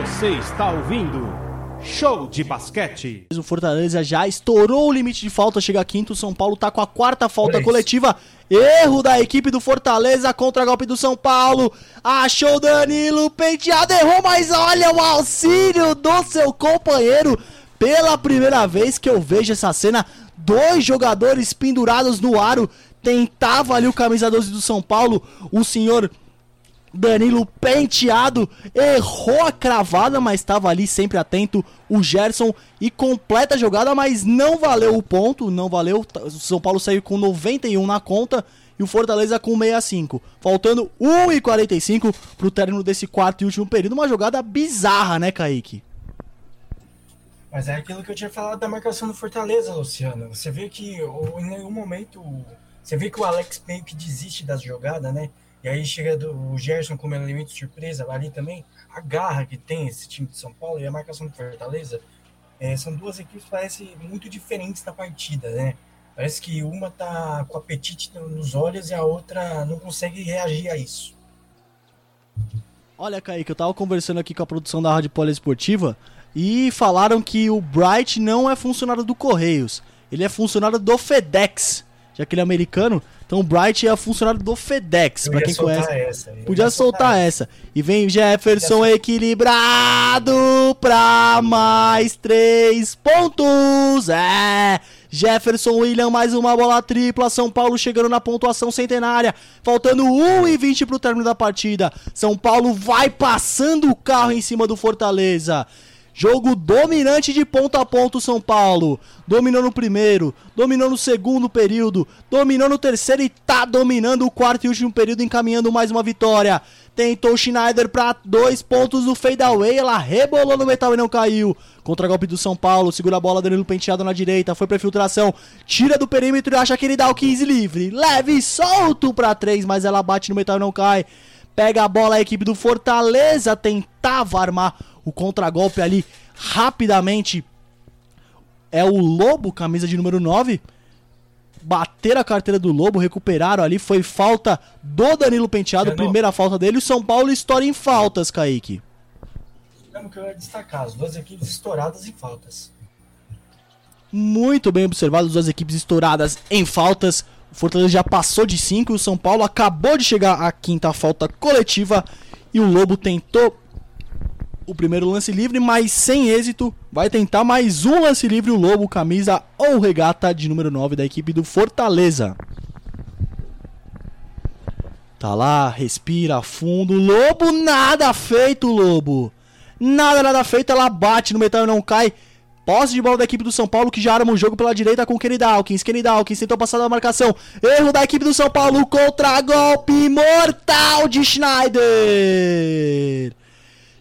Você está ouvindo Show de Basquete. O Fortaleza já estourou o limite de falta, chega a quinto. O São Paulo tá com a quarta falta coletiva. Erro da equipe do Fortaleza contra golpe do São Paulo. Achou Danilo penteado, errou, mas olha o auxílio do seu companheiro. Pela primeira vez que eu vejo essa cena, dois jogadores pendurados no aro. Tentava ali o camisa 12 do São Paulo, o senhor Danilo penteado, errou a cravada, mas estava ali sempre atento. O Gerson e completa a jogada, mas não valeu o ponto, não valeu. O São Paulo saiu com 91 na conta e o Fortaleza com 65. Faltando 1,45 pro término desse quarto e último período. Uma jogada bizarra, né, Kaique? Mas é aquilo que eu tinha falado da marcação do Fortaleza, Luciano. Você vê que o- em nenhum momento. Você vê que o Alex meio que desiste das jogadas, né? E aí chega do, o Gerson como elemento surpresa ali também. A garra que tem esse time de São Paulo e a marcação do Fortaleza. é, são duas equipes que parecem muito diferentes na partida, né? Parece que uma tá com apetite no- nos olhos e a outra não consegue reagir a isso. Olha, Kaique, eu tava conversando aqui com a produção da Rádio Poliesportiva e falaram que o Bright não é funcionário do Correios. Ele é funcionário do FedEx, já que ele é americano. Então o Bright é funcionário do FedEx, ia quem soltar conhece. essa, Podia ia soltar essa. E vem Jefferson equilibrado pra mais três pontos. É. Jefferson William, mais uma bola tripla. São Paulo chegando na pontuação centenária. Faltando 1 e 20 pro término da partida. São Paulo vai passando o carro em cima do Fortaleza. Jogo dominante de ponta a ponta o São Paulo. Dominou no primeiro, dominou no segundo período, dominou no terceiro e tá dominando o quarto e último período, encaminhando mais uma vitória. Tentou Schneider pra dois pontos do fadeaway, ela rebolou no metal e não caiu. Contra-golpe do São Paulo, segura a bola, Danilo penteado na direita, foi pra infiltração, tira do perímetro e acha que ele dá o 15 livre. Leve solto pra três, mas ela bate no metal e não cai. Pega a bola a equipe do Fortaleza, tentava armar o contragolpe ali rapidamente. É o Lobo, camisa de número 9. Bateram a carteira do Lobo, recuperaram ali. Foi falta do Danilo Penteado, Renan. primeira falta dele. O São Paulo estoura em faltas, Kaique. Não, que eu ia destacar, as duas equipes estouradas em faltas. Muito bem observado, as duas equipes estouradas em faltas. O Fortaleza já passou de 5 e o São Paulo acabou de chegar à quinta falta coletiva. E o Lobo tentou o primeiro lance livre, mas sem êxito. Vai tentar mais um lance livre o Lobo, camisa ou regata de número 9 da equipe do Fortaleza. Tá lá, respira fundo. Lobo, nada feito, Lobo. Nada, nada feito. Ela bate no metal e não cai. Posse de bola da equipe do São Paulo que já arma o jogo pela direita com Kenny Dawkins. Kenny Dawkins tentou passar da marcação. Erro da equipe do São Paulo. Contra-golpe mortal de Schneider.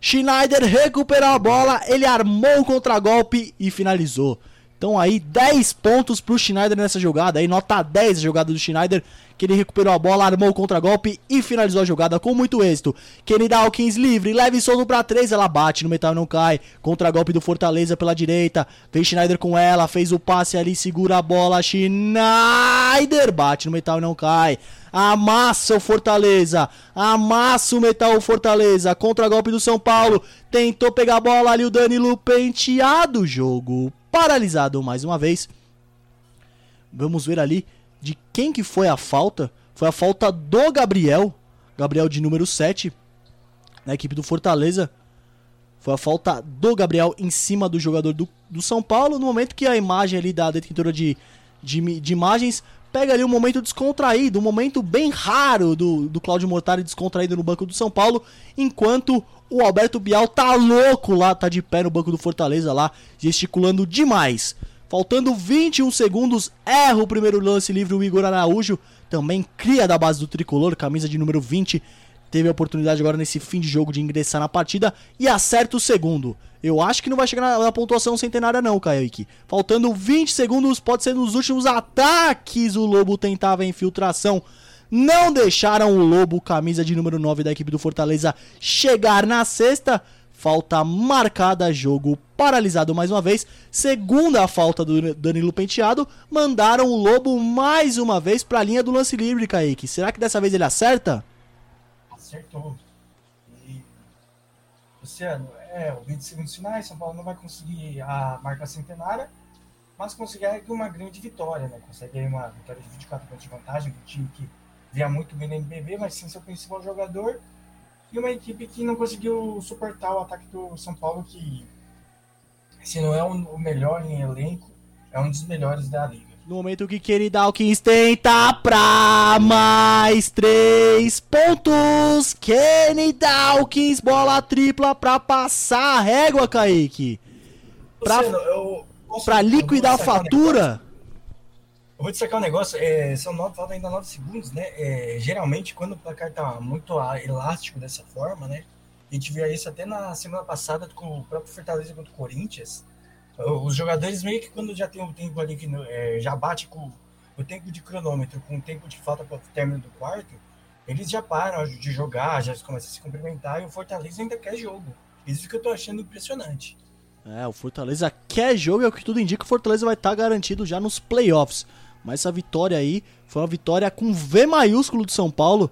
Schneider recuperou a bola. Ele armou o contra-golpe e finalizou. Então aí 10 pontos pro Schneider nessa jogada. Aí nota 10 a jogada do Schneider. Que ele recuperou a bola, armou o contra-golpe e finalizou a jogada com muito êxito. Kenny Dawkins livre, leve e solto pra 3. Ela bate no metal e não cai. Contra-golpe do Fortaleza pela direita. Vem Schneider com ela, fez o passe ali, segura a bola. Schneider bate no metal e não cai. Amassa o Fortaleza. Amassa o metal o Fortaleza. Contra-golpe do São Paulo. Tentou pegar a bola ali o Danilo penteado. Jogo paralisado mais uma vez. Vamos ver ali de quem que foi a falta. Foi a falta do Gabriel. Gabriel de número 7. Na equipe do Fortaleza. Foi a falta do Gabriel em cima do jogador do, do São Paulo. No momento que a imagem ali da detentora de, de, de imagens pega ali um momento descontraído, um momento bem raro do, do Cláudio Mortari descontraído no banco do São Paulo, enquanto o Alberto Bial tá louco lá, tá de pé no banco do Fortaleza lá, gesticulando demais. Faltando 21 segundos, erra o primeiro lance livre o Igor Araújo, também cria da base do tricolor, camisa de número 20, teve a oportunidade agora nesse fim de jogo de ingressar na partida e acerta o segundo. Eu acho que não vai chegar na, na pontuação centenária não, Kaique. Faltando 20 segundos, pode ser nos últimos ataques o Lobo tentava a infiltração. Não deixaram o Lobo, camisa de número 9 da equipe do Fortaleza, chegar na sexta. Falta marcada, jogo paralisado mais uma vez. Segunda falta do Danilo Penteado. Mandaram o Lobo mais uma vez pra linha do lance livre, Kaique. Será que dessa vez ele acerta? Acertou. E Luciano, é, o 20 segundos finais, São Paulo não vai conseguir a marca centenária, mas consegue uma grande vitória, né? Consegue uma vitória de 24 pontos de vantagem do time que via muito bem no NBB, mas sem seu principal jogador. E uma equipe que não conseguiu suportar o ataque do São Paulo, que se não é o melhor em elenco, é um dos melhores da liga. No momento que Kenny Dawkins tenta pra mais três pontos. Kenny Dawkins, bola tripla pra passar a régua, Kaique. Pra, Luciano, eu posso- pra liquidar a um fatura. Eu vou destacar um negócio, é, são nove, faltam ainda 9 segundos, né? É, geralmente, quando o placar tá muito elástico dessa forma, né? A gente via isso até na semana passada com o próprio Fortaleza contra o Corinthians. Os jogadores meio que quando já tem um tempo ali que é, já bate com o tempo de cronômetro, com o tempo de falta para o término do quarto, eles já param de jogar, já começam a se cumprimentar e o Fortaleza ainda quer jogo. Isso que eu tô achando impressionante. É, o Fortaleza quer jogo, é o que tudo indica. O Fortaleza vai estar garantido já nos playoffs. Mas essa vitória aí foi uma vitória com V maiúsculo do São Paulo.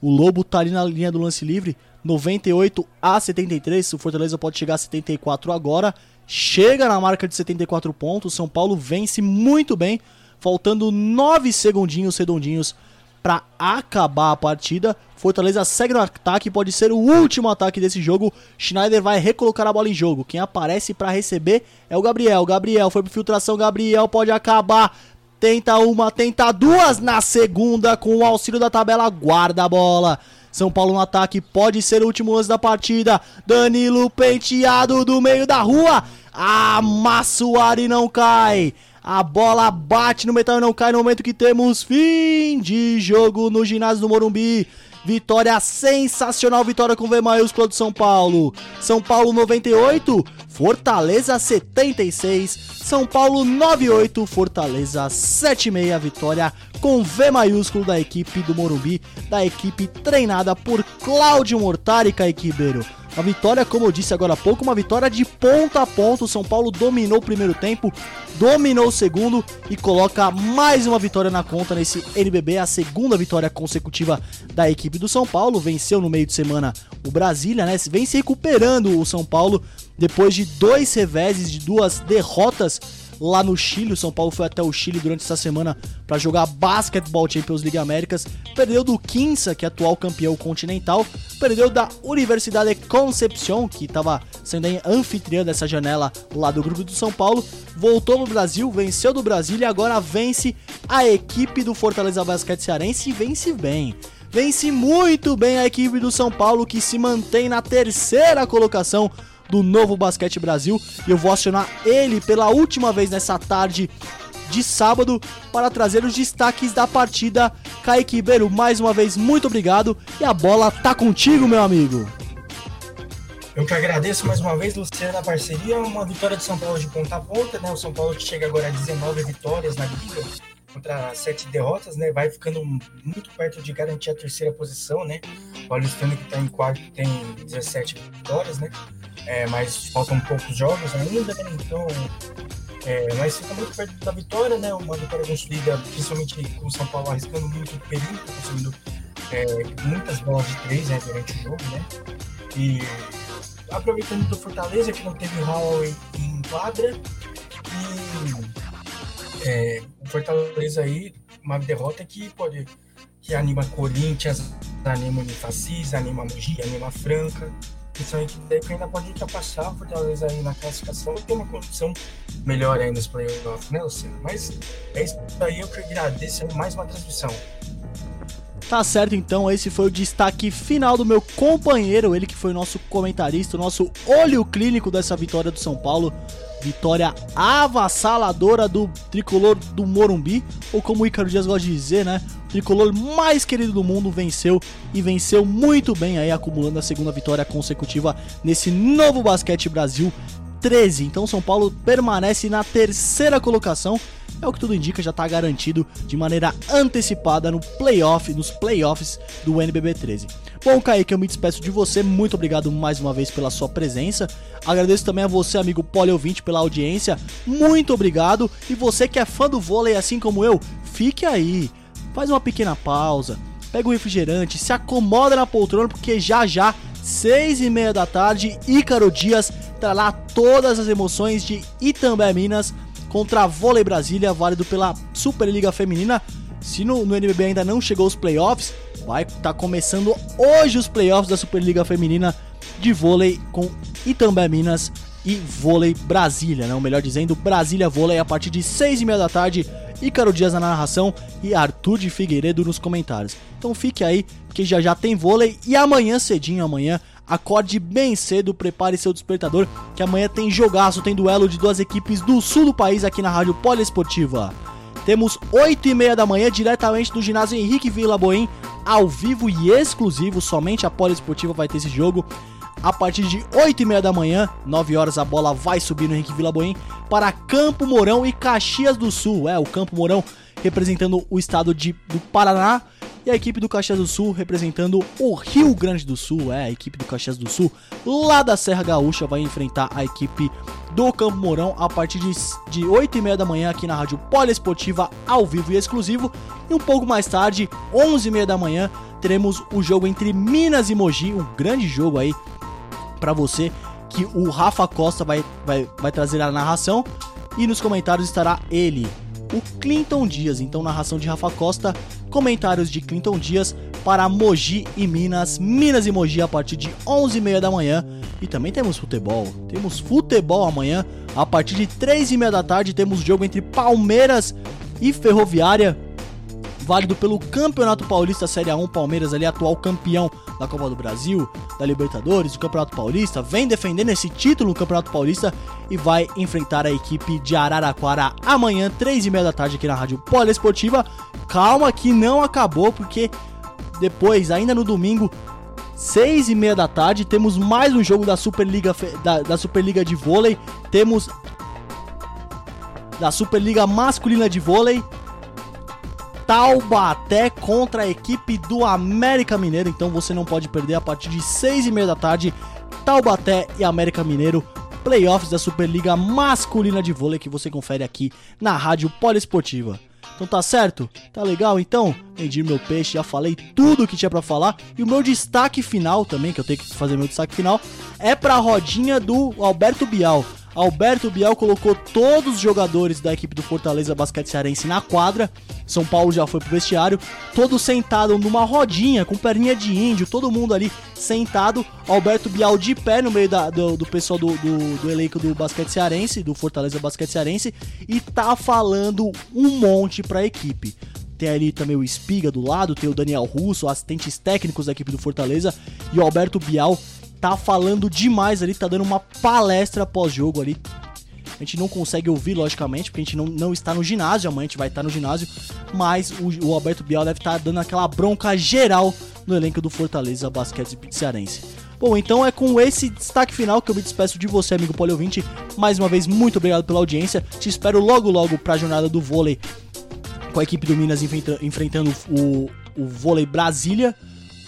O Lobo tá ali na linha do lance livre, 98 a 73. O Fortaleza pode chegar a 74 agora. Chega na marca de 74 pontos. São Paulo vence muito bem, faltando 9 segundinhos redondinhos para acabar a partida. Fortaleza segue no ataque, pode ser o último ataque desse jogo. Schneider vai recolocar a bola em jogo. Quem aparece para receber é o Gabriel. Gabriel foi para filtração, Gabriel pode acabar. Tenta uma, tenta duas na segunda com o auxílio da tabela, guarda a bola. São Paulo no ataque, pode ser o último lance da partida. Danilo penteado do meio da rua. Amassa o ar e não cai. A bola bate no metal e não cai no momento que temos fim de jogo no ginásio do Morumbi. Vitória sensacional, vitória com V maiúscula do São Paulo. São Paulo 98, Fortaleza 76. São Paulo 98, Fortaleza 76. Vitória com V maiúsculo da equipe do Morumbi, da equipe treinada por Cláudio Mortari, Kaique Ribeiro. Uma vitória, como eu disse agora há pouco, uma vitória de ponta a ponta. O São Paulo dominou o primeiro tempo, dominou o segundo e coloca mais uma vitória na conta nesse NBB, a segunda vitória consecutiva da equipe do São Paulo. Venceu no meio de semana o Brasília, né? Vem se recuperando o São Paulo depois de dois reveses, de duas derrotas lá no Chile. O São Paulo foi até o Chile durante essa semana para jogar Basketball Champions League Américas. Perdeu do Quinça, que é atual campeão continental. Perdeu da Universidade Concepción, que estava sendo anfitriã dessa janela lá do grupo do São Paulo. Voltou pro Brasil, venceu do Brasília e agora vence a equipe do Fortaleza Basquete Cearense e vence bem. Vence muito bem a equipe do São Paulo, que se mantém na terceira colocação do Novo Basquete Brasil. E eu vou acionar ele pela última vez nessa tarde de sábado para trazer os destaques da partida. Kaique Ribeiro, mais uma vez, muito obrigado. E a bola tá contigo, meu amigo. Eu que agradeço mais uma vez, Luciano, a parceria. Uma vitória de São Paulo de ponta a ponta, né? O São Paulo que chega agora a 19 vitórias na Liga, contra 7 derrotas, né? Vai ficando muito perto de garantir a terceira posição, né? O Paulistano que está em quarto tem 17 vitórias, né? É, mas faltam poucos jogos ainda, né? Então, é, mas fica muito perto da vitória, né? Uma vitória construída, principalmente com o São Paulo arriscando muito o perímetro, conseguindo é, muitas bolas de três né, durante o jogo, né? E aproveitando do Fortaleza, que não teve Hall em, em quadra, e é, o Fortaleza aí, uma derrota que pode que anima Corinthians, anima Unifacis, anima Mogi, anima Franca, que são equipes que ainda pode ultrapassar o Fortaleza aí na classificação e ter uma condição melhor aí nos playoffs, né, Luciano? Mas é isso aí, eu que agradeço mais uma transmissão. Tá certo, então, esse foi o destaque final do meu companheiro, ele que foi nosso comentarista, nosso olho clínico dessa vitória do São Paulo. Vitória avassaladora do tricolor do Morumbi, ou como o Ícaro Dias gosta de dizer, né? O tricolor mais querido do mundo venceu e venceu muito bem, aí acumulando a segunda vitória consecutiva nesse novo Basquete Brasil 13. Então São Paulo permanece na terceira colocação. É o que tudo indica, já está garantido de maneira antecipada no playoff, nos playoffs do NBB 13. Bom, Kaique, eu me despeço de você. Muito obrigado mais uma vez pela sua presença. Agradeço também a você, amigo Poliouvinte, pela audiência. Muito obrigado. E você que é fã do vôlei assim como eu, fique aí. Faz uma pequena pausa. Pega o refrigerante, se acomoda na poltrona, porque já já seis e meia da tarde, Ícaro Dias trará todas as emoções de Itambé Minas contra a Vôlei Brasília, válido pela Superliga Feminina. Se no, no NBB ainda não chegou os playoffs, vai tá começando hoje os playoffs da Superliga Feminina de vôlei com Itambé Minas e Vôlei Brasília, né? Ou melhor dizendo, Brasília Vôlei a partir de 6 e meia da tarde. Ícaro Dias na narração e Arthur de Figueiredo nos comentários. Então fique aí, que já já tem vôlei e amanhã cedinho, amanhã, acorde bem cedo, prepare seu despertador, que amanhã tem jogaço, tem duelo de duas equipes do sul do país aqui na Rádio Poliesportiva. Temos 8 e meia da manhã, diretamente do ginásio Henrique Vila Boim, ao vivo e exclusivo, somente a Poliesportiva vai ter esse jogo a partir de 8 e meia da manhã, 9 horas a bola vai subir no Henrique Vila Boim para Campo Mourão e Caxias do Sul. É, o Campo Mourão representando o estado de, do Paraná e a equipe do Caxias do Sul representando o Rio Grande do Sul. É, a equipe do Caxias do Sul lá da Serra Gaúcha vai enfrentar a equipe do Campo Mourão a partir de, de 8 e meia da manhã aqui na Rádio Poliesportiva ao vivo e exclusivo. E um pouco mais tarde, 11 e meia da manhã, teremos o jogo entre Minas e Mogi, um grande jogo aí para você que o Rafa Costa vai, vai, vai trazer a narração e nos comentários estará ele, o Clinton Dias. Então, narração de Rafa Costa, comentários de Clinton Dias para Mogi e Minas, Minas e Mogi a partir de 11h30 da manhã. E também temos futebol, temos futebol amanhã a partir de 3h30 da tarde. Temos jogo entre Palmeiras e Ferroviária válido pelo Campeonato Paulista Série A1 Palmeiras, ali atual campeão da Copa do Brasil, da Libertadores, do Campeonato Paulista, vem defendendo esse título no Campeonato Paulista e vai enfrentar a equipe de Araraquara amanhã, 3 e meia da tarde aqui na Rádio Poliesportiva. Calma que não acabou, porque depois, ainda no domingo, 6 e meia da tarde, temos mais um jogo da Superliga, da, da Superliga de Vôlei. Temos da Superliga Masculina de Vôlei. Taubaté contra a equipe do América Mineiro. Então você não pode perder a partir de 6 e meia da tarde. Taubaté e América Mineiro. Playoffs da Superliga Masculina de Vôlei que você confere aqui na Rádio Poliesportiva. Então tá certo? Tá legal então? Vendi meu peixe, já falei tudo que tinha para falar. E o meu destaque final também, que eu tenho que fazer meu destaque final, é pra rodinha do Alberto Bial. Alberto Bial colocou todos os jogadores da equipe do Fortaleza Basquete Cearense na quadra. São Paulo já foi pro vestiário, todos sentados numa rodinha, com perninha de índio, todo mundo ali sentado. Alberto Bial de pé no meio da, do, do, pessoal do, do, do, elenco do basquete cearense, do Fortaleza Basquete Cearense, e tá falando um monte pra equipe. Tem ali também o Espiga do lado, tem o Daniel Russo, assistentes técnicos da equipe do Fortaleza, e o Alberto Bial tá falando demais ali, tá dando uma palestra pós-jogo ali. A gente não consegue ouvir, logicamente, porque a gente não, não está no ginásio. Amanhã a gente vai estar no ginásio. Mas o, o Alberto Bial deve estar dando aquela bronca geral no elenco do Fortaleza Basquete Cearense. Bom, então é com esse destaque final que eu me despeço de você, amigo poliovinte. Mais uma vez, muito obrigado pela audiência. Te espero logo, logo para a jornada do vôlei com a equipe do Minas enfrentando o, o vôlei Brasília.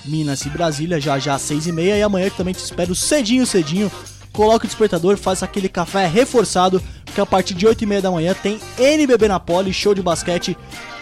Minas e Brasília, já já às 6 e meia. E amanhã também te espero cedinho, cedinho. Coloque o despertador, faça aquele café reforçado, porque a partir de 8 e meia da manhã tem NBB na Poli, show de basquete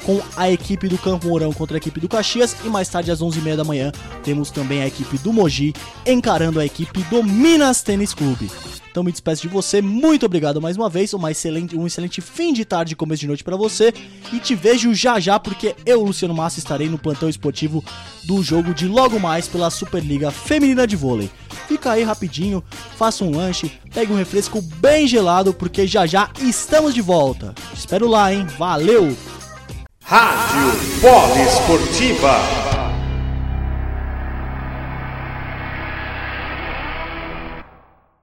com a equipe do Campo Mourão contra a equipe do Caxias. E mais tarde, às 11 e meia da manhã, temos também a equipe do Mogi encarando a equipe do Minas Tênis Clube. Então me despeço de você, muito obrigado mais uma vez, uma excelente, um excelente fim de tarde e começo de noite para você e te vejo já já porque eu, Luciano Massa, estarei no plantão esportivo do jogo de logo mais pela Superliga Feminina de Vôlei. Fica aí rapidinho, faça um lanche, pegue um refresco bem gelado porque já já estamos de volta. Te espero lá, hein? Valeu! Rádio Polo Esportiva.